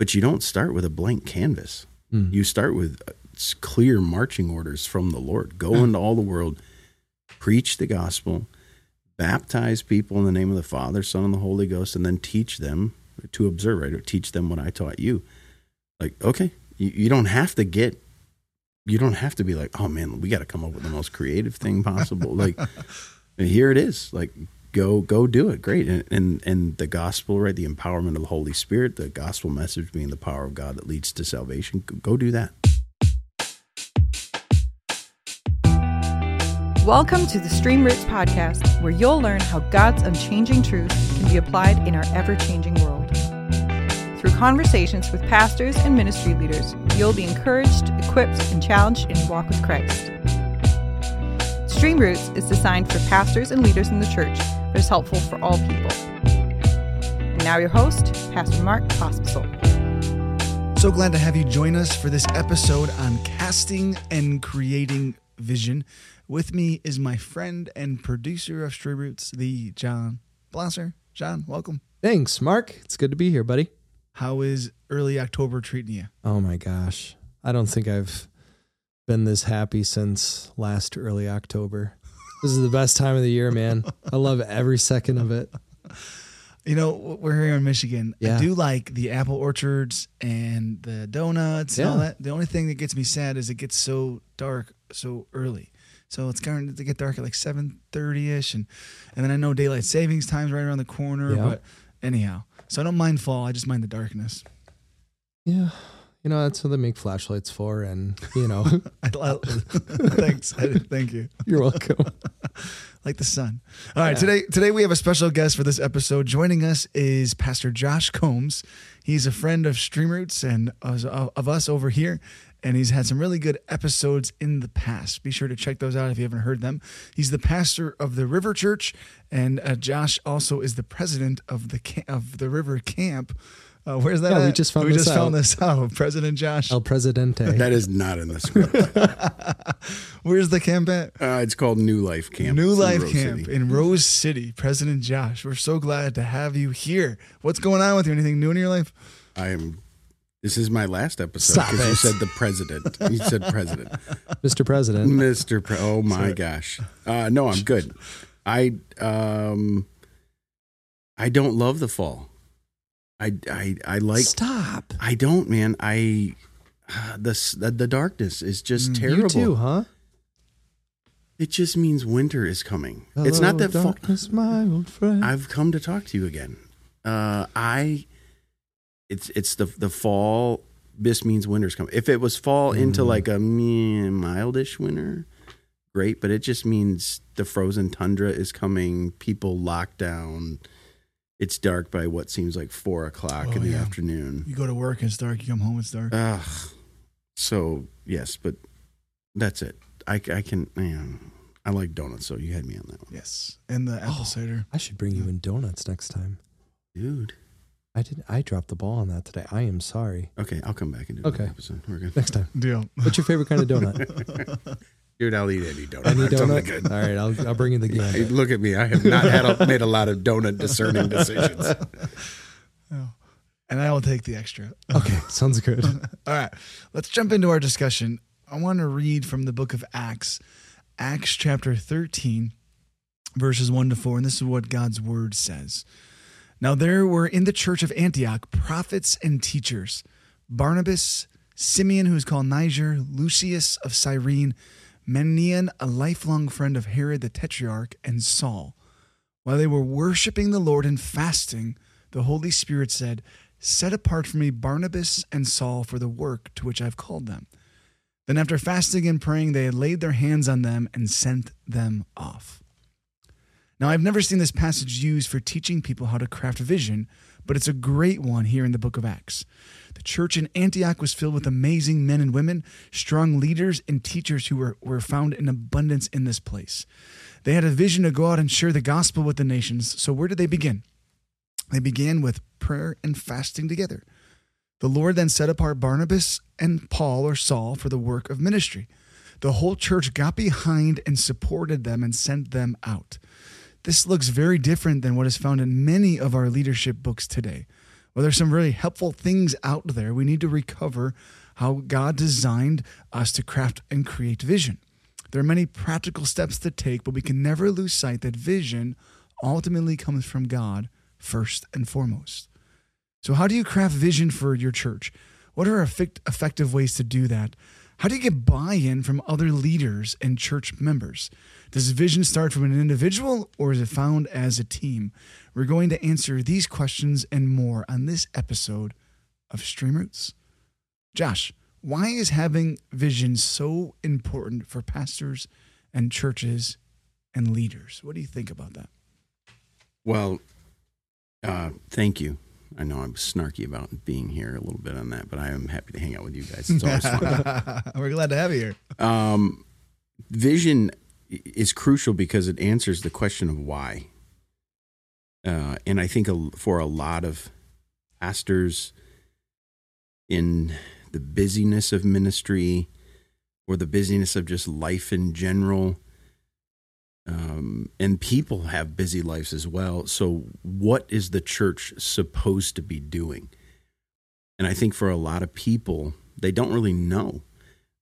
But you don't start with a blank canvas. Mm. You start with uh, clear marching orders from the Lord. Go into all the world, preach the gospel, baptize people in the name of the Father, Son, and the Holy Ghost, and then teach them to observe, right? Or teach them what I taught you. Like, okay, you, you don't have to get, you don't have to be like, oh man, we got to come up with the most creative thing possible. like, here it is. Like, go, go do it. Great. And, and, and the gospel, right? The empowerment of the Holy Spirit, the gospel message being the power of God that leads to salvation. Go, do that. Welcome to the Stream Roots podcast, where you'll learn how God's unchanging truth can be applied in our ever changing world. Through conversations with pastors and ministry leaders, you'll be encouraged, equipped, and challenged in your walk with Christ. Stream Roots is designed for pastors and leaders in the church, but is helpful for all people. And now, your host, Pastor Mark Pospisil. So glad to have you join us for this episode on casting and creating vision. With me is my friend and producer of Stream Roots, the John Blosser. John, welcome. Thanks, Mark. It's good to be here, buddy. How is early October treating you? Oh my gosh. I don't think I've been this happy since last early October. This is the best time of the year, man. I love every second of it. You know, we're here in Michigan. I do like the apple orchards and the donuts and all Yeah. that. The only thing that gets me sad is it gets so dark so early. So it's going to get dark at like 7.30 ish. And, and then I know daylight savings time's right around the corner. Yeah. But anyhow, so I don't mind fall. I just mind the darkness. Yeah. You know, that's what they make flashlights for. And, you know, thanks. Thank you. you're welcome. Like the sun. All right. Yeah. Today, today we have a special guest for this episode. Joining us is Pastor Josh Combs. He's a friend of Streamroots and of, of us over here. And he's had some really good episodes in the past. Be sure to check those out if you haven't heard them. He's the pastor of the River Church, and uh, Josh also is the president of the ca- of the River Camp. Uh, where's that? Yeah, we just found we this just found out. this out. President Josh. El Presidente. That is not in the script. Where's the camp at? Uh, it's called New Life Camp. New It's in Life Camp City. in Rose City. President Josh, we're so glad to have you here. What's going on with you? Anything new in your life? I am. This is my last episode because you said the president. You said president, Mr. President. Mister. Pre- oh my gosh. Uh, no, I'm good. I um, I don't love the fall. I I I like. Stop. I don't, man. I uh, the the, the darkness is just Mm, terrible. You too, huh? It just means winter is coming. it's not Hello, that fall. darkness, my old friend. I've come to talk to you again. Uh, I, it's it's the the fall. This means winter's coming. If it was fall into Mm. like a mildish winter, great. But it just means the frozen tundra is coming. People locked down. It's dark by what seems like four o'clock Oh, in the yeah. afternoon. You go to work, and it's dark. You come home, it's dark. Ugh. So yes, but that's it. I, I can. Man, I like donuts, so you had me on that one, yes, and the apple Oh. cider. I should bring you in donuts next time. dude. I did. I dropped the ball on that today. I am sorry. Okay, I'll come back and do Okay. another episode. We're good. Next time. Deal. What's your favorite kind of donut? Dude, I'll eat any donut. Any That's something donut? good. All right, I'll I'll bring you the Hey, gambit. look at me. I have not had a, made a lot of donut discerning decisions. Oh. And I will take the extra. Okay, sounds good. All right, let's jump into our discussion. I want to read from the book of Acts, Acts chapter 13, verses 1 to 4. And this is what God's word says. Now there were in the church of Antioch prophets and teachers Barnabas, Simeon, who is called Niger, Lucius of Cyrene, Manaen, a lifelong friend of Herod the Tetrarch, and Saul. While they were worshiping the Lord and fasting, the Holy Spirit said, Set apart for me Barnabas and Saul for the work to which I've called them. Then, after fasting and praying, they laid their hands on them and sent them off. Now, I've never seen this passage used for teaching people how to craft vision, but it's a great one here in the book of Acts. The church in Antioch was filled with amazing men and women, strong leaders, and teachers who were, were found in abundance in this place. They had a vision to go out and share the gospel with the nations. So, where did they begin? They began with prayer and fasting together. The Lord then set apart Barnabas and Paul or Saul for the work of ministry. The whole church got behind and supported them and sent them out. This looks very different than what is found in many of our leadership books today. Well, there's some really helpful things out there. We need to recover how God designed us to craft and create vision. There are many practical steps to take, but we can never lose sight that vision ultimately comes from God first and foremost. So, how do you craft vision for your church? What are effect- effective ways to do that? How do you get buy in from other leaders and church members? Does vision start from an individual or is it found as a team? We're going to answer these questions and more on this episode of Stream Roots. Josh, why is having vision so important for pastors and churches and leaders? What do you think about that? Well, uh, thank you. I know I'm snarky about being here a little bit on that, but I am happy to hang out with you guys. It's always fun. We're glad to have you here. Um, vision is crucial because it answers the question of why. Uh, and I think a, for a lot of pastors in the busyness of ministry or the busyness of just life in general, um, and people have busy lives as well. So, what is the church supposed to be doing? And I think for a lot of people, they don't really know,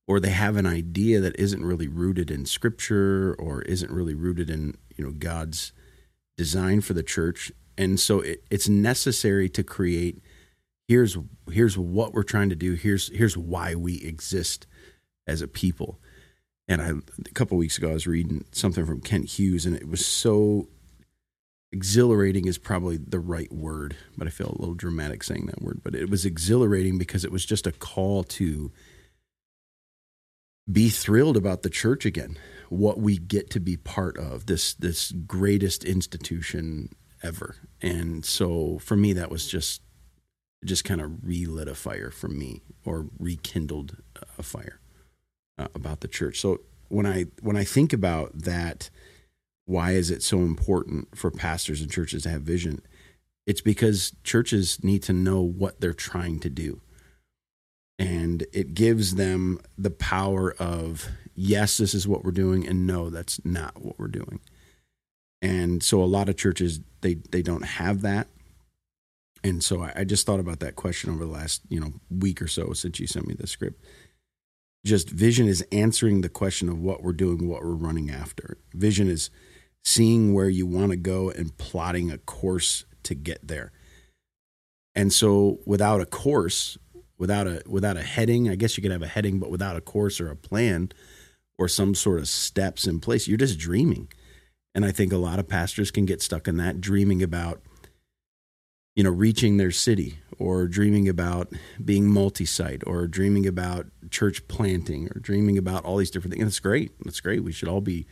or they have an idea that isn't really rooted in Scripture or isn't really rooted in you know God's design for the church. And so, it, it's necessary to create. Here's here's what we're trying to do. Here's here's why we exist as a people and I a couple weeks ago I was reading something from Kent Hughes, and it was so exhilarating is probably the right word, but I feel a little dramatic saying that word. But it was exhilarating because it was just a call to be thrilled about the church again, what we get to be part of this this greatest institution ever. And so for me, that was just just kind of relit a fire for me or rekindled a fire uh, about the church. So when I when I think about that, why is it so important for pastors and churches to have vision? It's because churches need to know what they're trying to do. And it gives them the power of, yes, this is what we're doing, and no, that's not what we're doing. And so a lot of churches they they don't have that. And so I, I just thought about that question over the last, you know, week or so since you sent me the script just vision is answering the question of what we're doing, what we're running after. Vision is seeing where you want to go and plotting a course to get there. And so without a course, without a without a heading, I guess you could have a heading but without a course or a plan or some sort of steps in place, you're just dreaming. And I think a lot of pastors can get stuck in that dreaming about you know reaching their city or dreaming about being multi-site or dreaming about church planting or dreaming about all these different things. It's great. That's great. We should all be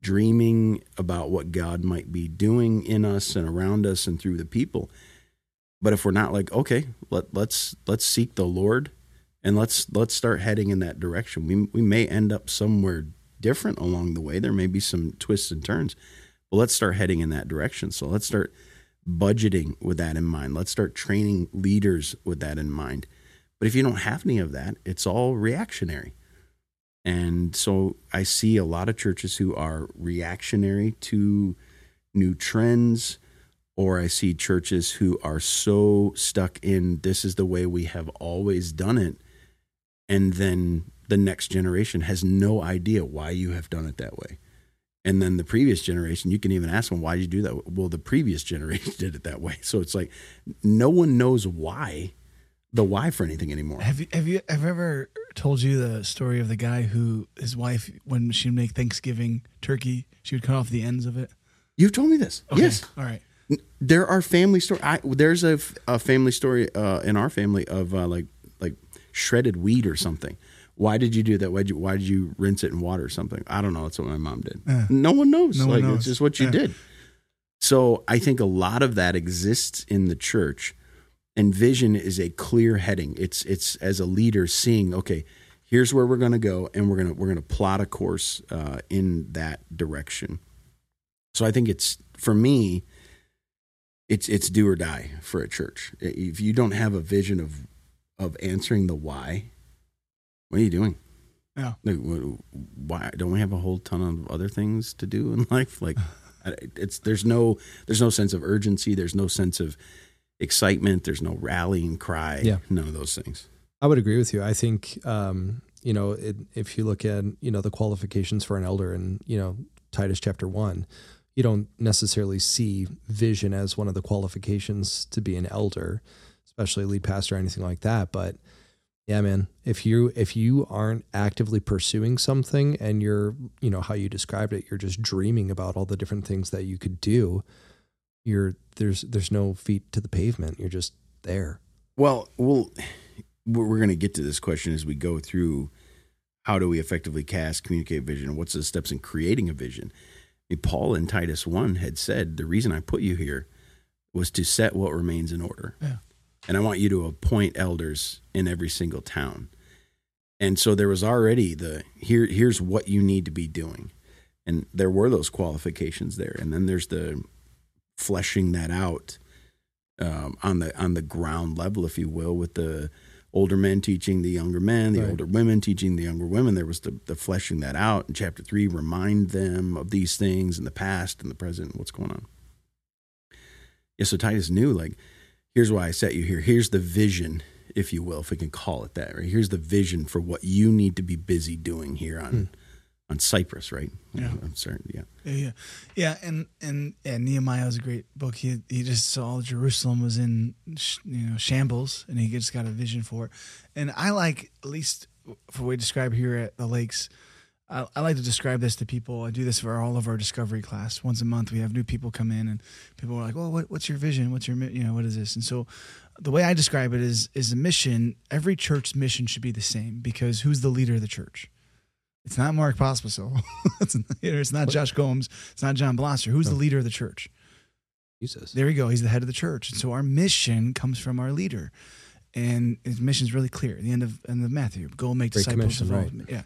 dreaming about what god might be doing in us and around us and through the people. But if we're not like okay let, let's let's seek the lord and let's let's start heading in that direction we, we may end up somewhere different along the way. There may be some twists and turns but let's start heading in that direction. So let's start budgeting with that in mind. Let's start training leaders with that in mind. But if you don't have any of that, it's all reactionary. And so I see a lot of churches who are reactionary to new trends, or I see churches who are so stuck in this is the way we have always done it. And then the next generation has no idea why you have done it that way and then the previous generation you can even ask them why did you do that? Well the previous generation did it that way. So it's like no one knows why the why for anything anymore. Have you have you have ever told you the story of the guy who his wife when she'd make thanksgiving turkey she would cut off the ends of it? You've told me this. Okay. yes. all right. There are family story I, there's a, a family story uh, in our family of uh, like like shredded wheat or something why did you do that? Why did you, why did you rinse it in water or something? I don't know. That's what my mom did. Yeah. No one knows. No one like knows. it's just what you Yeah. did. So I think a lot of that exists in the church, and vision is a clear heading. It's it's as a leader seeing okay, here's where we're going to go, and we're gonna we're gonna plot a course uh, in that direction. So I think it's for me, it's it's do or die for a church. If you don't have a vision of of answering the why, what are you doing? Yeah. Like, why don't we have a whole ton of other things to do in life? Like, it's there's no there's no sense of urgency. There's no sense of excitement. There's no rallying cry. Yeah. None of those things. I would agree with you. I think, um, you know, it, if you look at, you know, the qualifications for an elder in, you know, Titus chapter one, you don't necessarily see vision as one of the qualifications to be an elder, especially lead pastor or anything like that. But yeah, man, if you if you aren't actively pursuing something and you're, you know, how you described it, you're just dreaming about all the different things that you could do, you're there's there's no feet to the pavement. You're just there. Well, we'll we're we're going to get to this question as we go through how do we effectively cast, communicate vision, what's the steps in creating a vision. I mean, Paul in Titus 1 had said, The reason I put you here was to set what remains in order. Yeah. And I want you to appoint elders in every single town. And so there was already the here here's what you need to be doing. And there were those qualifications there. And then there's the fleshing that out um, on the on the ground level, if you will, with the older men teaching the younger men, the Right. older women teaching the younger women. There was the, the fleshing that out in chapter three, remind them of these things in the past and the present, and what's going on. Yeah, so Titus knew, like, here's why I set you here. Here's the vision, if you will, if we can call it that, right? Here's the vision for what you need to be busy doing here on Hmm. on Cyprus, right? Yeah. I'm sorry, yeah. Yeah, yeah, yeah, and and yeah, Nehemiah was a great book. He he just saw Jerusalem was in sh- you know shambles, and he just got a vision for it. And I like at least for what we describe here at the lakes. I, I like to describe this to people. I do this for all of our discovery class. Once a month, we have new people come in, and people are like, "Well, what, what's your vision? What's your you know what is this?" And so, the way I describe it is is a mission. Every church mission should be the same because who's the leader of the church? It's not Mark Pospisil. it's, it's not Josh Combs. It's not John Blosser. Who's the oh. leader of the church? Jesus. There you go. He's the head of the church. And so our mission comes from our leader. And his mission is really clear. At the end of, end of Matthew, go make Great disciples of all. right. Yeah.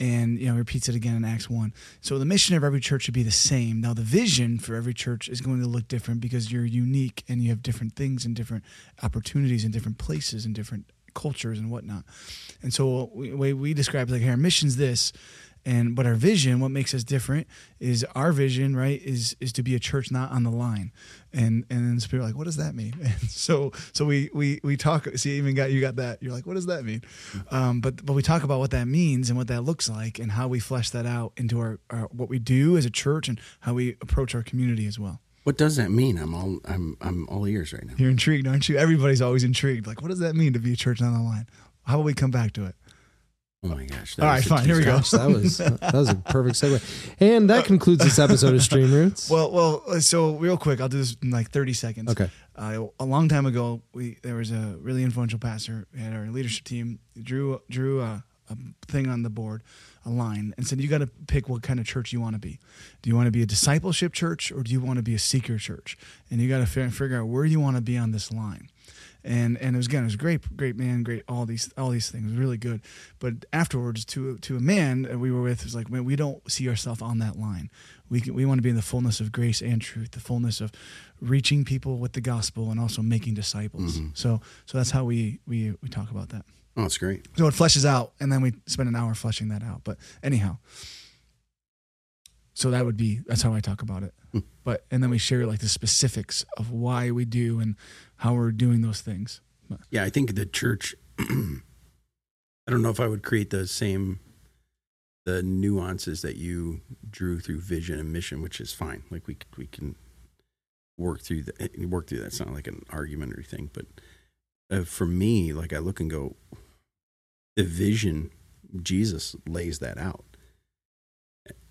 And, you know, repeats it again in Acts 1. So the mission of every church should be the same. Now, the vision for every church is going to look different because you're unique and you have different things and different opportunities in different places and different cultures and whatnot. And so we, way we describe like, hey, our mission's this, and but our vision, what makes us different, is our vision, right? Is is to be a church not on the line, and and then people are like, what does that mean? And so so we we we talk. See, even got you got that. You're like, what does that mean? Um, but but we talk about what that means and what that looks like, and how we flesh that out into our, our what we do as a church and how we approach our community as well. What does that mean? I'm all I'm I'm all ears right now. You're intrigued, aren't you? Everybody's always intrigued. Like, what does that mean to be a church not on the line? How about we come back to it? Oh my gosh! All right, fine, here we go. Gosh, that was that was a perfect segue. And that concludes this episode of Stream Roots. Well, well. So real quick, I'll do this in like 30 seconds. okay. Uh, a long time ago, we there was a really influential pastor at our leadership team. Drew drew a, a thing on the board, a line, and said, "You got to pick what kind of church you want to be. Do you want to be a discipleship church or do you want to be a seeker church? And you got to fi- figure out where you want to be on this line." And and it was again, it was great, great man, great all these all these things, really good. But afterwards, to to a man that we were with, it was like, man, we don't see ourselves on that line. We can, we want to be in the fullness of grace and truth, the fullness of reaching people with the gospel and also making disciples. Mhm. So so that's how we we we talk about that. Oh, that's great. So it fleshes out, and then we spend an hour fleshing that out. But anyhow, so that would be that's how I talk about it. Hmm. But and then we share like the specifics of why we do and how we're doing those things. Yeah, I think the church. I don't know if I would create the same, the nuances that you drew through vision and mission, which is fine. Like we we can work through that. Work through that. It's not like an argumentary thing, but uh, for me, like I look and go, the vision, Jesus lays that out,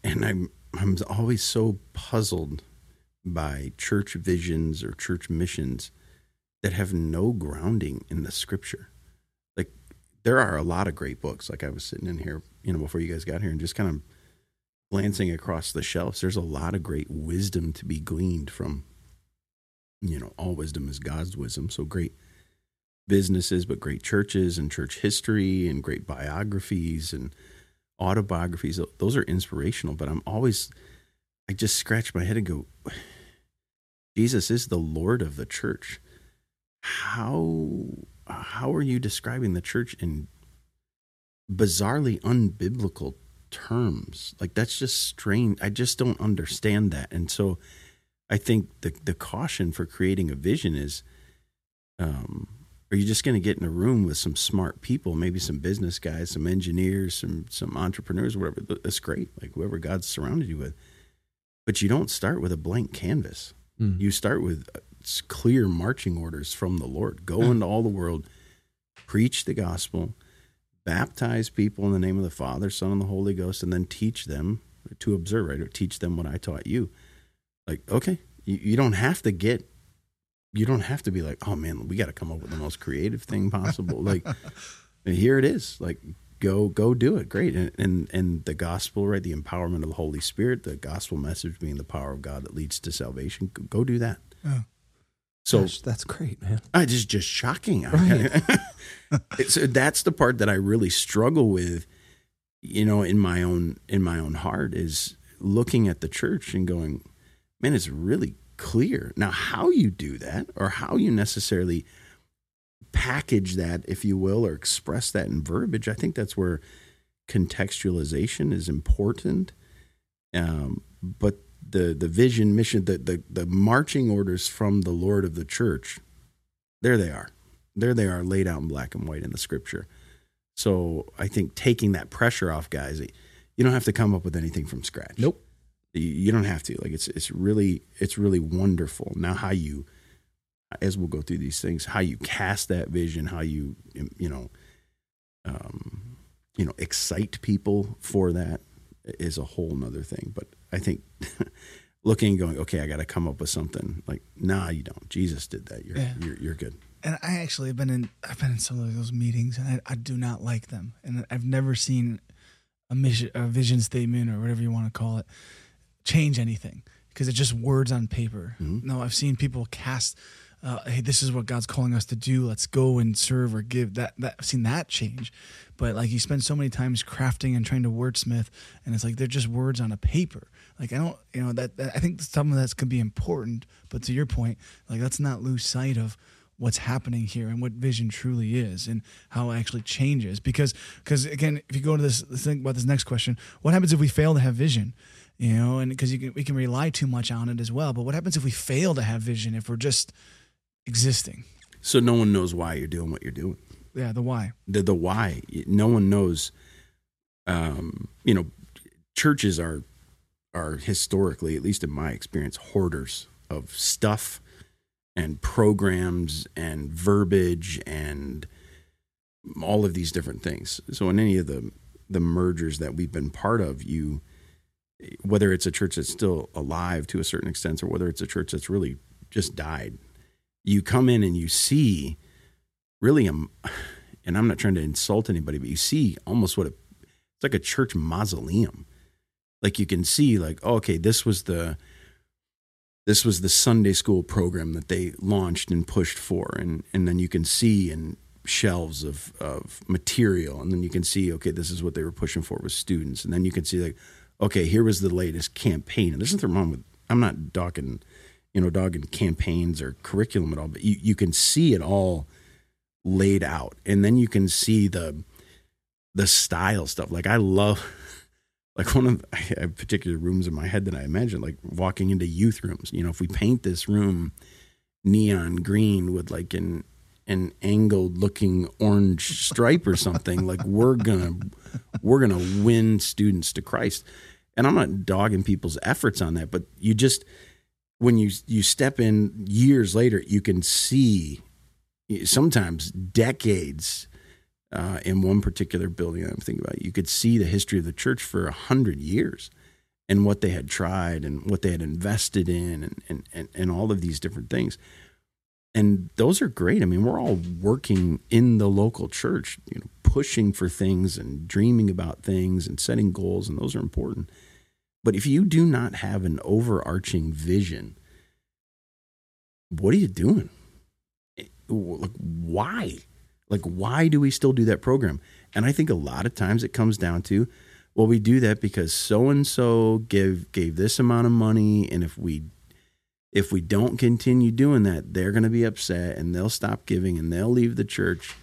and I'm I'm always so puzzled by church visions or church missions that have no grounding in the scripture. Like there are a lot of great books. Like I was sitting in here, you know, before you guys got here and just kind of glancing across the shelves. There's a lot of great wisdom to be gleaned from, you know, all wisdom is God's wisdom. So great businesses, but great churches and church history and great biographies and autobiographies. Those are inspirational, but I'm always, I just scratch my head and go, Jesus is the Lord of the church. How how are you describing the church in bizarrely unbiblical terms? Like that's just strange. I just don't understand that. And so i think the the caution for creating a vision is um, are you just going to get in a room with some smart people, maybe some business guys, some engineers, some some entrepreneurs, whatever? That's great. Like whoever God's surrounded you with, but you don't start with a blank canvas. Mm. You start with uh, clear marching orders from the Lord. Go into all the world, preach the gospel, baptize people in the name of the Father, Son, and the Holy Ghost, and then teach them to observe. Right, or teach them what I taught you. Like, okay, you, you don't have to get you don't have to be like, oh man, we got to come up with the most creative thing possible. like, here it is. Like, go go do it. Great. And, and and the gospel, right? The empowerment of the Holy Spirit, the gospel message being the power of God that leads to salvation. Go, go do that. So Gosh, that's great, man. I just just shocking. Right. it's, that's the part that I really struggle with. You know, in my own in my own heart is looking at the church and going, man, it's really clear. Now, how you do that or how you necessarily package that, if you will, or express that in verbiage, I think that's where contextualization is important. Um, but the the vision, mission, the, the the marching orders from the Lord of the church, there they are. There they are laid out in black and white in the scripture. So I think taking that pressure off guys, you don't have to come up with anything from scratch. Nope. You, don't have to. Like it's it's really it's really wonderful. Now how you as we'll go through these things, how you cast that vision, how you you know um you know excite people for that is a whole nother thing. But I think looking and going, okay, I got to come up with something. Like, nah, you don't. Jesus did that. You're Yeah. you're, you're good. And I actually have been in I've been in some of those meetings and I, I do not like them. And I've never seen a mission a vision statement or whatever you want to call it change anything because it's just words on paper. Mhm. No, I've seen people cast uh, hey, this is what God's calling us to do. Let's go and serve or give. That that I've seen that change, but like you spend so many times crafting and trying to wordsmith, and it's like they're just words on a paper. Like I don't, you know, that, that I think some of that's could be important, but to your point, like let's not lose sight of what's happening here and what vision truly is and how it actually changes because because again if you go to this think about this next question what happens if we fail to have vision you know and because you can, we can rely too much on it as well but what happens if we fail to have vision if we're just existing So no one knows why you're doing what you're doing. yeah the why the the why. No one knows. Um, you know, churches are are historically, at least in my experience, hoarders of stuff and programs and verbiage and all of these different things. So in any of the the mergers that we've been part of, you whether it's a church that's still alive to a certain extent or whether it's a church that's really just died, you come in and you see really a and I'm not trying to insult anybody, but you see almost what a, it's like a church mausoleum. Like you can see, like, oh, okay, this was the this was the Sunday school program that they launched and pushed for, and and then you can see in shelves of of material, and then you can see, okay, this is what they were pushing for with students, and then you can see like, okay, here was the latest campaign, and there's nothing wrong with. I'm not dogging, you know, dogging campaigns or curriculum at all, but you you can see it all laid out. And then you can see the the style stuff. Like i love like one of i have particular rooms in my head that i imagine like walking into youth rooms. You know if we paint this room neon green with like an an angled looking orange stripe or something like we're gonna we're gonna win students to christ and i'm not dogging people's efforts on that but you just when you you step in years later you can see sometimes decades uh, in one particular building I'm thinking about. You could see the history of the church for a hundred years and what they had tried and what they had invested in and, and, and, and all of these different things. And those are great. I mean, we're all working in the local church, you know, pushing for things and dreaming about things and setting goals, and those are important. But if you do not have an overarching vision, what are you doing? Eh, like why like why do we still do that program and i think a lot of times it comes down to well we do that because so and so give gave this amount of money and if we if we don't continue doing that they're going to be upset and they'll stop giving and they'll leave the church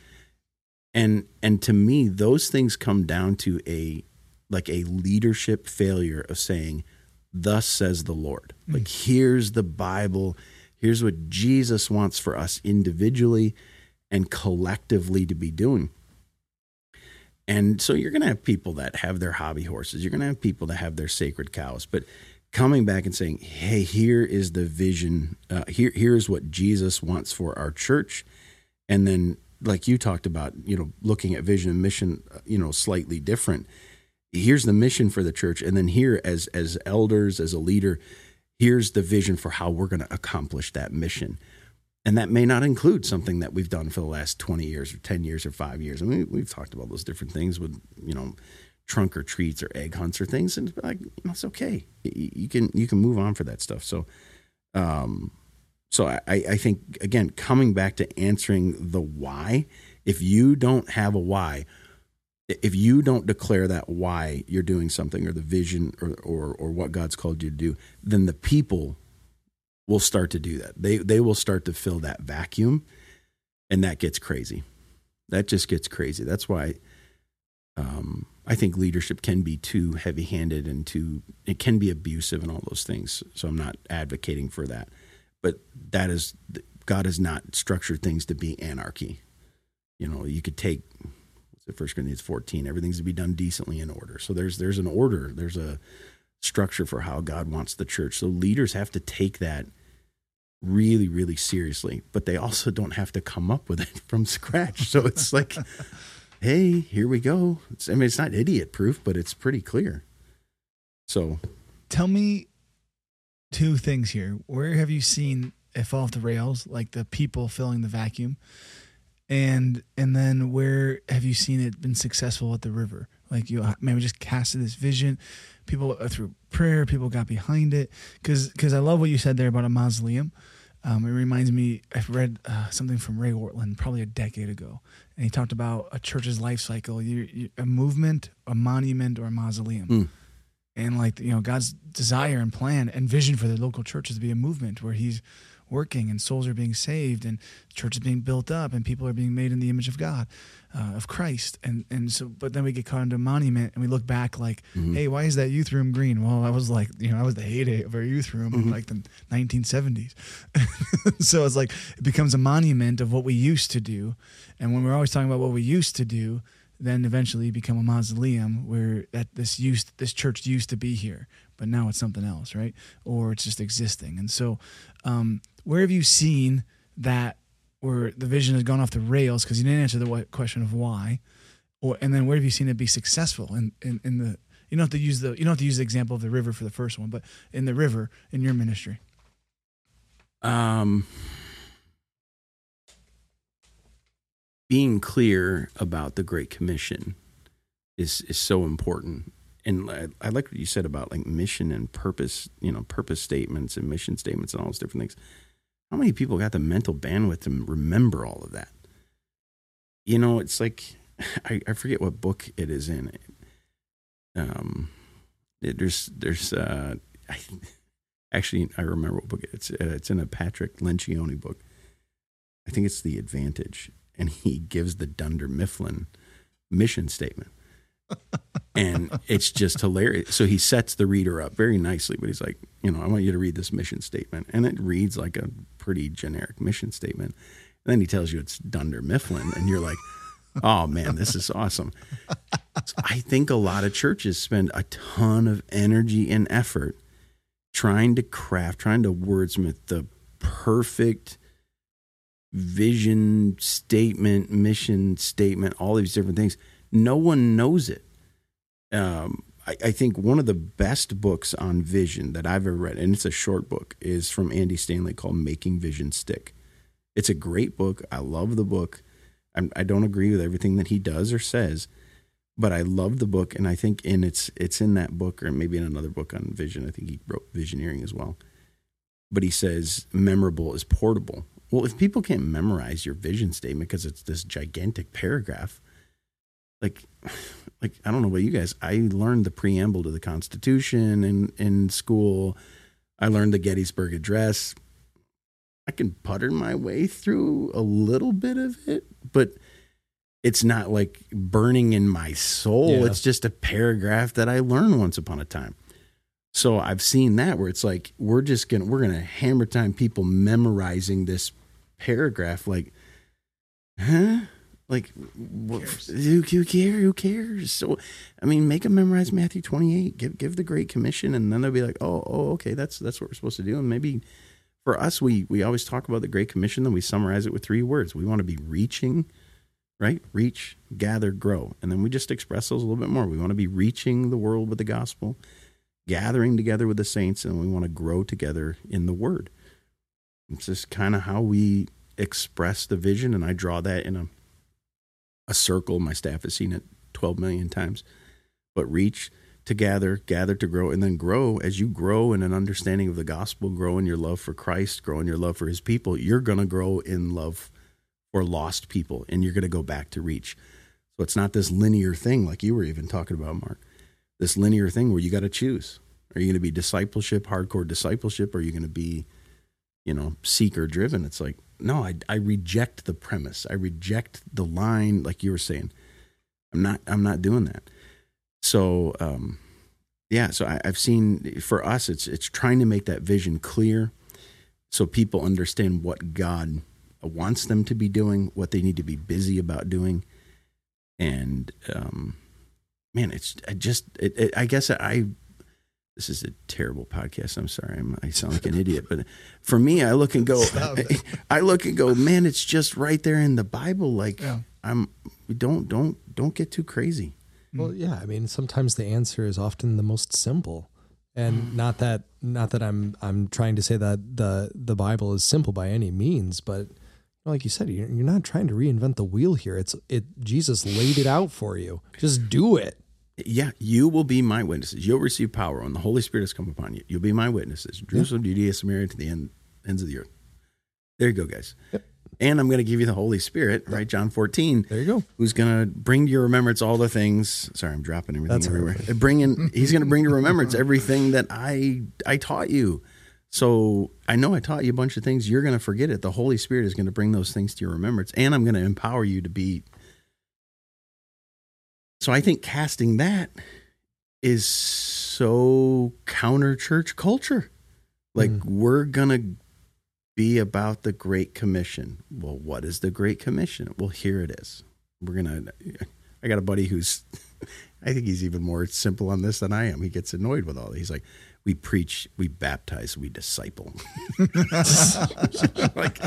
and and to me those things come down to a like a leadership failure of saying thus says the lord hmm. like here's the bible Here's what Jesus wants for us individually and collectively to be doing. And so you're going to have people that have their hobby horses. You're going to have people that have their sacred cows. But coming back and saying, "Hey, here is the vision. Uh, here, here's what Jesus wants for our church," and then, like you talked about, you know, looking at vision and mission, uh, you know, slightly different. Here's the mission for the church, and then here, as as elders, as a leader, here's the vision for how we're going to accomplish that mission. And that may not include something that we've done for the last 20 years or 10 years or five years. I mean, we've talked about those different things with, you know, trunk or treats or egg hunts or things. And like, that's okay. You can, you can move on for that stuff. So, um, so I, I think again, coming back to answering the why, if you don't have a why, if you don't declare that why you're doing something or the vision or, or, or what God's called you to do, then the people will start to do that. They they will start to fill that vacuum, and that gets crazy. That just gets crazy. That's why um, I think leadership can be too heavy handed and too it can be abusive and all those things. So I'm not advocating for that, but that is God has not structured things to be anarchy. You know, you could take what's it, First Corinthians 14. Everything's to be done decently in order. So there's there's an order. There's a structure for how God wants the church. So leaders have to take that really, really seriously, but they also don't have to come up with it from scratch. So it's like, hey, here we go. It's, I mean, it's not idiot proof, but it's pretty clear. So tell me two things here. Where have you seen it fall off the rails, like the people filling the vacuum? And and then where have you seen it been successful at the river? Like you maybe just casted this vision, people through prayer, people got behind it. Because because I love what you said there about a mausoleum. Um, it reminds me, I've read uh, something from Ray Ortlund probably a decade ago, and he talked about a church's life cycle, you, you, a movement, a monument, or a mausoleum. Mm. And like you know, God's desire and plan and vision for the local church is to be a movement where He's working and souls are being saved and church is being built up and people are being made in the image of God, uh, of Christ. And and so, but then we get caught into a monument and we look back like, mm-hmm. hey, why is that youth room green? Well, I was like, you know, I was the heyday of our youth room mm-hmm. in like the 1970s. so it's like it becomes a monument of what we used to do. And when we're always talking about what we used to do, then eventually become a mausoleum where that this used this church used to be here, but now it's something else, right? Or it's just existing. And so um, where have you seen that where the vision has gone off the rails because you didn't answer the question of why, or and then where have you seen it be successful in, in, in the you don't have to use the you don't have to use the example of the river for the first one, but in the river in your ministry. Um, being clear about the Great Commission is is so important. And I, I like what you said about like mission and purpose, you know, purpose statements and mission statements and all those different things. How many people got the mental bandwidth to remember all of that? You know, it's like I, I forget what book it is in. Um, it, there's there's uh, I, actually I remember what book it's uh, it's in a Patrick Lencioni book. I think it's The Advantage, and he gives the Dunder Mifflin mission statement. And it's just hilarious. So he sets the reader up very nicely, but he's like, you know, I want you to read this mission statement. And it reads like a pretty generic mission statement. And then he tells you it's Dunder Mifflin, and you're like, oh man, this is awesome. So I think a lot of churches spend a ton of energy and effort trying to craft, trying to wordsmith the perfect vision statement, mission statement, all these different things. No one knows it. Um, I, I, think one of the best books on vision that I've ever read, and it's a short book, is from Andy Stanley called Making Vision Stick. It's a great book. I love the book. I'm, I do not agree with everything that he does or says, but I love the book, and I think in it's it's in that book or maybe in another book on vision. I think he wrote Visioneering as well. But he says memorable is portable. Well, if people can't memorize your vision statement because it's this gigantic paragraph, like like I don't know about you guys. I learned the preamble to the Constitution in in school. I learned the Gettysburg Address. I can putter my way through a little bit of it, but it's not like burning in my soul. Yeah. It's just a paragraph that I learned once upon a time. So I've seen that where it's like we're just gonna we're gonna hammer time people memorizing this paragraph like, huh? Like, what, who, who cares? Who cares? So, I mean, make them memorize Matthew twenty eight. Give give the Great Commission, and then they'll be like, oh, oh, okay, that's that's what we're supposed to do. And maybe for us, we we always talk about the Great Commission, then we summarize it with three words. We want to be reaching, right? Reach, gather, grow, and then we just express those a little bit more. We want to be reaching the world with the gospel, gathering together with the saints, and we want to grow together in the Word. It's just kind of how we express the vision, and I draw that in a a circle. My staff has seen it 12 million times. But reach to gather, gather to grow, and then grow. As you grow in an understanding of the gospel, grow in your love for Christ, grow in your love for his people, you're going to grow in love for lost people, and you're going to go back to reach. So it's not this linear thing like you were even talking about, Mark. This linear thing where you got to choose. Are you going to be discipleship, hardcore discipleship? Or are you going to be, you know, seeker driven? It's like, no, I, I reject the premise. I reject the line, like you were saying. I'm not I'm not doing that. So um, yeah, so I, I've seen for us it's it's trying to make that vision clear so people understand what God wants them to be doing, what they need to be busy about doing. And um, man, it's I just it, it, I guess I this is a terrible podcast. I'm sorry. I'm, i sound like an idiot, but for me, I look and go, I look and go, man, it's just right there in the Bible. Like yeah. I'm, don't, don't, don't get too crazy. Well, yeah. I mean, sometimes the answer is often the most simple, and mm. not that, not that I'm, I'm trying to say that the the Bible is simple by any means, but like you said, you're, you're not trying to reinvent the wheel here. It's it. Jesus laid it out for you. Just do it. Yeah, you will be my witnesses. You'll receive power when the Holy Spirit has come upon you. You'll be my witnesses. Jerusalem, yeah. Judea, Samaria, to the end, ends of the earth. There you go, guys. Yep. And I'm going to give you the Holy Spirit, right? John 14. There you go. Who's going to bring to your remembrance all the things. Sorry, I'm dropping everything That's everywhere. Right. Bringing, he's going to bring to remembrance everything that I I taught you. So I know I taught you a bunch of things. You're going to forget it. The Holy Spirit is going to bring those things to your remembrance, and I'm going to empower you to be. So I think casting that is so counter church culture. Like mm. we're gonna be about the Great Commission. Well, what is the Great Commission? Well, here it is. We're gonna. I got a buddy who's. I think he's even more simple on this than I am. He gets annoyed with all. He's like, we preach, we baptize, we disciple. like,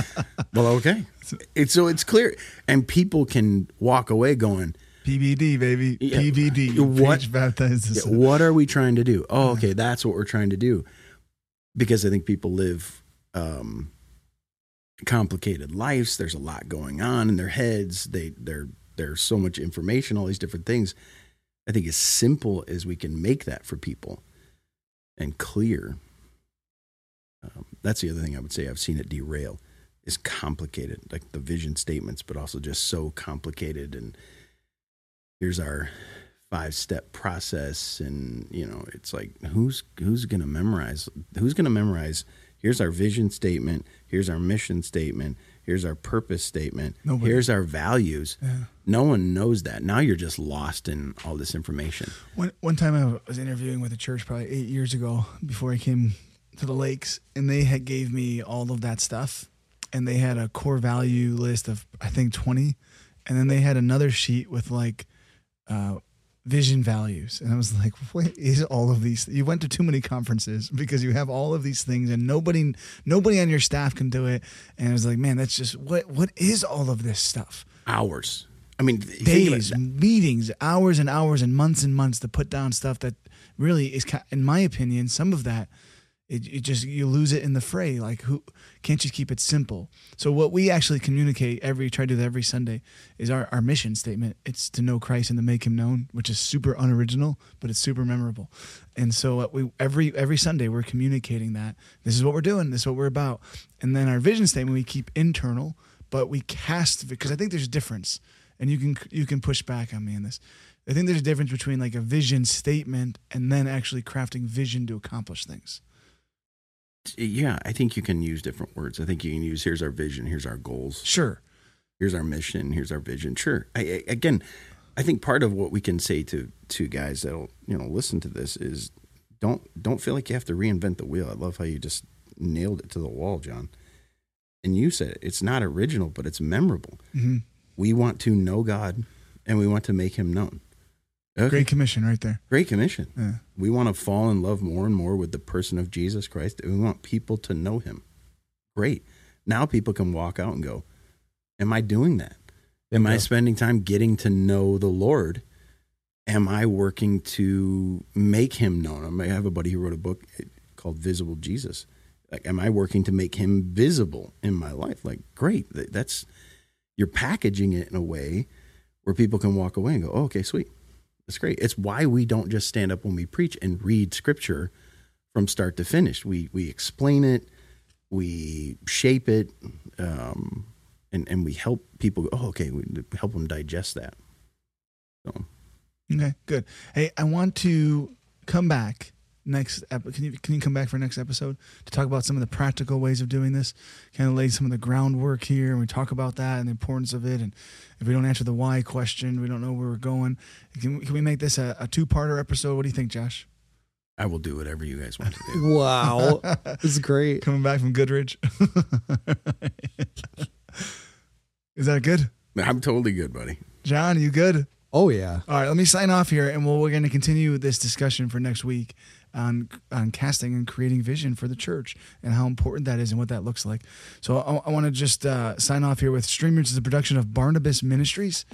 well, okay. It's, so it's clear, and people can walk away going, PBD, baby. Yeah. PBD. What. Yeah, what are we trying to do? Oh, okay. That's what we're trying to do. Because I think people live um, complicated lives. There's a lot going on in their heads. They, they're, there's so much information, all these different things. I think as simple as we can make that for people and clear, um, that's the other thing I would say I've seen it derail is complicated, like the vision statements, but also just so complicated and here's our five step process and you know it's like who's who's going to memorize who's going to memorize here's our vision statement here's our mission statement here's our purpose statement Nobody. here's our values yeah. no one knows that now you're just lost in all this information one, one time i was interviewing with a church probably eight years ago before i came to the lakes and they had gave me all of that stuff and they had a core value list of i think 20 and then they had another sheet with like uh, vision values. And I was like, what is all of these? You went to too many conferences because you have all of these things and nobody nobody on your staff can do it. And I was like, man, that's just what what is all of this stuff? Hours. I mean, days, meetings, hours and hours and months and months to put down stuff that really is, in my opinion, some of that it, it just you lose it in the fray. Like who can't you keep it simple? So what we actually communicate every try to do every Sunday is our, our mission statement. It's to know Christ and to make him known, which is super unoriginal, but it's super memorable. And so we every every Sunday we're communicating that this is what we're doing, this is what we're about. And then our vision statement we keep internal, but we cast because I think there's a difference. And you can you can push back on me on this. I think there's a difference between like a vision statement and then actually crafting vision to accomplish things yeah, I think you can use different words. I think you can use here's our vision, here's our goals. Sure. Here's our mission, here's our vision. Sure. I, I, again, I think part of what we can say to to guys that'll, you know, listen to this is don't don't feel like you have to reinvent the wheel. I love how you just nailed it to the wall, John. And you said it, it's not original, but it's memorable. hmm We want to know God and we want to make him known. Okay. Great commission right there. Great commission. Yeah. We want to fall in love more and more with the person of Jesus Christ. We want people to know him. Great. Now people can walk out and go, Am I doing that? Am I spending time getting to know the Lord? Am I working to make him known? I have a buddy who wrote a book called Visible Jesus. Like, am I working to make him visible in my life? Like, great. That's you're packaging it in a way where people can walk away and go, oh, okay, sweet. That's great. It's why we don't just stand up when we preach and read scripture from start to finish. We we explain it, we shape it, um, and and we help people. Oh, okay, we help them digest that. So Okay, good. Hey, I want to come back next. Ep- can you can you come back for next episode to talk about some of the practical ways of doing this? Kind of lay some of the groundwork here, and we talk about that and the importance of it. And if we don't answer the why question, we don't know where we're going. Can, can we make this a, a two parter episode? What do you think, Josh? I will do whatever you guys want to do. Wow, this is great. Coming back from Goodridge. Is that good, I'm totally good, buddy. John? You good? Oh yeah, All right, let me sign off here, and we'll, we're going to continue this discussion for next week on on casting and creating vision for the church and how important that is and what that looks like. So I, I want to just uh, sign off here with Stream Roots is a production of Barnabas Ministries.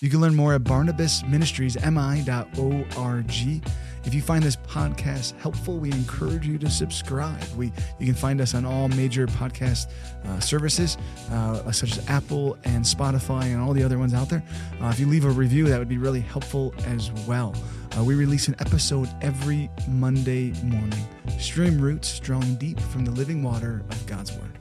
You can learn more at barnabasministriesmi.org. If you find this podcast helpful, we encourage you to subscribe. We you can find us on all major podcast uh, services, uh, such as Apple and Spotify and all the other ones out there. Uh, if you leave a review, that would be really helpful as well. Uh, we release an episode every Monday morning. Stream roots, drawing deep from the living water of God's Word.